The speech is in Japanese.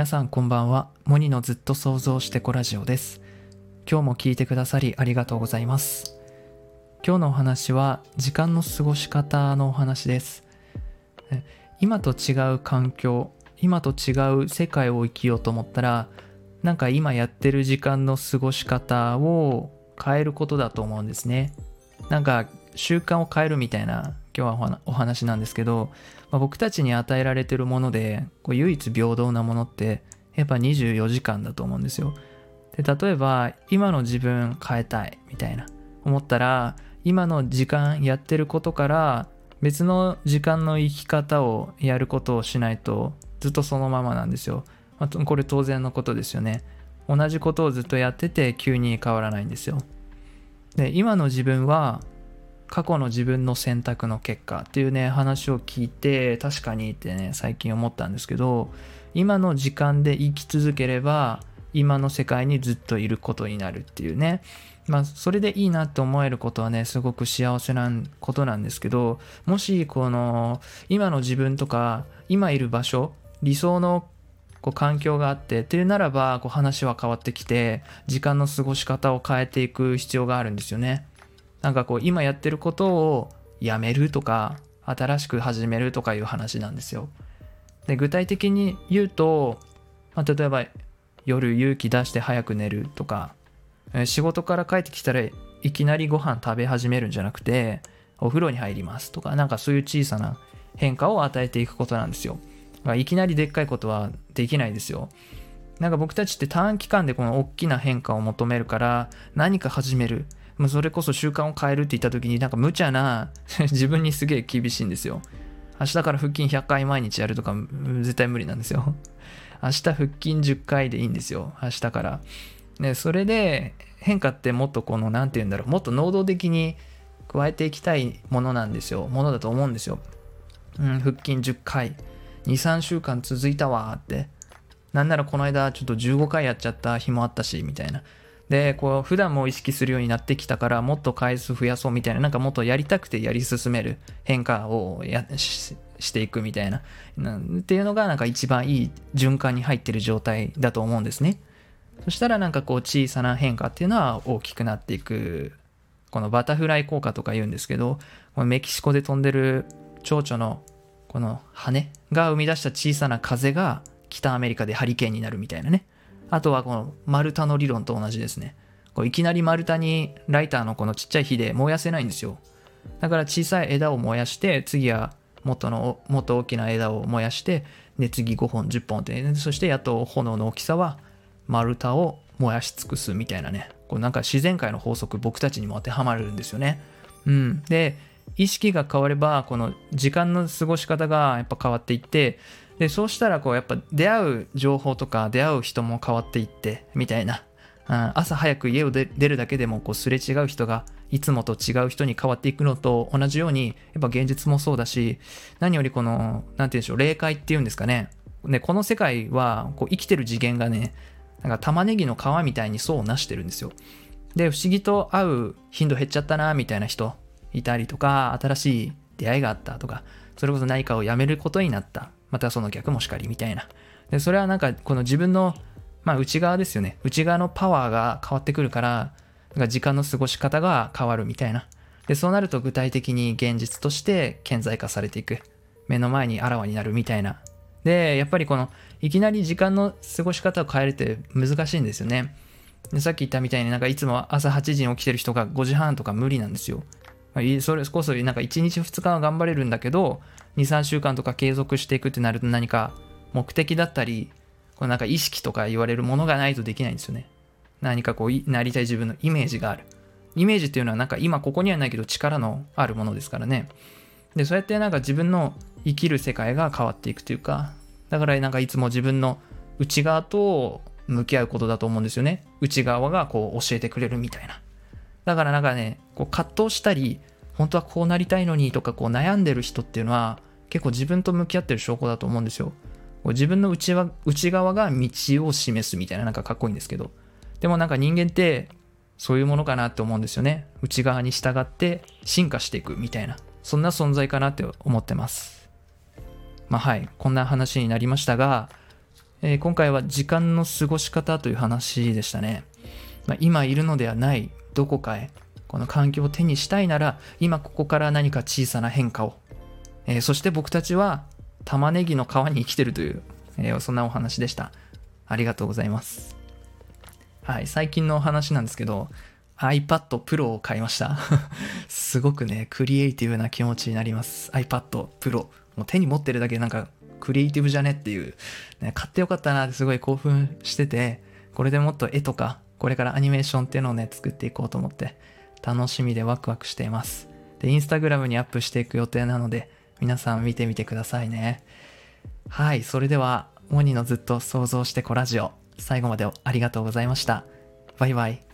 皆さんこんばんは。モニのずっと想像してこラジオです。今日も聞いてくださりありがとうございます。今日のお話は時間の過ごし方のお話です。今と違う環境、今と違う世界を生きようと思ったら、なんか今やってる時間の過ごし方を変えることだと思うんですね。なんか習慣を変えるみたいな今日はお話なんですけど、まあ、僕たちに与えられてるものでこう唯一平等なものってやっぱ24時間だと思うんですよ。で例えば今の自分変えたいみたいな思ったら今の時間やってることから別の時間の生き方をやることをしないとずっとそのままなんですよ。まあ、これ当然のことですよね。同じことをずっとやってて急に変わらないんですよ。で今の自分は過去の自分の選択の結果っていうね話を聞いて確かにってね最近思ったんですけど今の時間で生き続ければ今の世界にずっといることになるっていうねまあそれでいいなって思えることはねすごく幸せなことなんですけどもしこの今の自分とか今いる場所理想のこう環境があってっていうならばこう話は変わってきて時間の過ごし方を変えていく必要があるんですよね。なんかこう今やってることをやめるとか新しく始めるとかいう話なんですよ。で具体的に言うと、まあ、例えば夜勇気出して早く寝るとか仕事から帰ってきたらいきなりご飯食べ始めるんじゃなくてお風呂に入りますとかなんかそういう小さな変化を与えていくことなんですよ。いきなりでっかいことはできないですよ。なんか僕たちって短期間でこの大きな変化を求めるから何か始める。まそれこそ習慣を変えるって言った時になんか無茶な 自分にすげえ厳しいんですよ。明日から腹筋100回毎日やるとか絶対無理なんですよ。明日腹筋10回でいいんですよ。明日から。ね、それで変化ってもっとこの何て言うんだろうもっと能動的に加えていきたいものなんですよ。ものだと思うんですよ。うん、腹筋10回。2、3週間続いたわって。なんならこの間ちょっと15回やっちゃった日もあったし、みたいな。で、こう、普段も意識するようになってきたから、もっと回数増やそうみたいな、なんかもっとやりたくてやり進める変化をやししていくみたいなな。っていうのが、なんか一番いい循環に入ってる状態だと思うんですね。そしたらなんかこう、小さな変化っていうのは大きくなっていく。このバタフライ効果とか言うんですけど、このメキシコで飛んでる蝶々のこの羽が生み出した小さな風が北アメリカでハリケーンになるみたいなね。あとはこの丸太の理論と同じですね。こういきなり丸太にライターのこのちっちゃい火で燃やせないんですよ。だから小さい枝を燃やして、次は元の、もっと大きな枝を燃やして、で、次5本、10本って、そしてやっと炎の大きさは丸太を燃やし尽くすみたいなね。これなんか自然界の法則僕たちにも当てはまるんですよね。うん。で、意識が変わればこの時間の過ごし方がやっぱ変わっていってでそうしたらこうやっぱ出会う情報とか出会う人も変わっていってみたいな、うん、朝早く家を出るだけでもこうすれ違う人がいつもと違う人に変わっていくのと同じようにやっぱ現実もそうだし何よりこの何て言うんでしょう霊界っていうんですかね。でこの世界はこう生きてる次元がねなんか玉ねぎの皮みたいに層をなしてるんですよ。で不思議と会う頻度減っちゃったなみたいな人いたりとか、新しい出会いがあったとか、それこそ何かをやめることになった。またその逆もしかりみたいな。で、それはなんかこの自分の、まあ内側ですよね。内側のパワーが変わってくるから、か時間の過ごし方が変わるみたいな。で、そうなると具体的に現実として顕在化されていく。目の前にあらわになるみたいな。で、やっぱりこの、いきなり時間の過ごし方を変えるって難しいんですよね。でさっき言ったみたいになんかいつも朝8時に起きてる人が5時半とか無理なんですよ。それこそなんか1日2日は頑張れるんだけど23週間とか継続していくってなると何か目的だったりこうなんか意識とか言われるものがないとできないんですよね。何かこうなりたい自分のイメージがある。イメージっていうのはなんか今ここにはないけど力のあるものですからね。でそうやってなんか自分の生きる世界が変わっていくというかだからなんかいつも自分の内側と向き合うことだと思うんですよね。内側がこう教えてくれるみたいな。だからなんかね、こう葛藤したり、本当はこうなりたいのにとかこう悩んでる人っていうのは結構自分と向き合ってる証拠だと思うんですよ。自分の内は内側が道を示すみたいななんかかっこいいんですけど。でもなんか人間ってそういうものかなって思うんですよね。内側に従って進化していくみたいな。そんな存在かなって思ってます。まあはい、こんな話になりましたが、えー、今回は時間の過ごし方という話でしたね。まあ、今いるのではないどこかへ、この環境を手にしたいなら、今ここから何か小さな変化を。えー、そして僕たちは玉ねぎの皮に生きてるという、えー、そんなお話でした。ありがとうございます。はい、最近のお話なんですけど、iPad Pro を買いました。すごくね、クリエイティブな気持ちになります。iPad Pro。もう手に持ってるだけでなんかクリエイティブじゃねっていう、ね、買ってよかったなってすごい興奮してて、これでもっと絵とか、これからアニメーションっていうのをね、作っていこうと思って、楽しみでワクワクしています。で、インスタグラムにアップしていく予定なので、皆さん見てみてくださいね。はい、それでは、モニのずっと想像してこラジオ、最後までありがとうございました。バイバイ。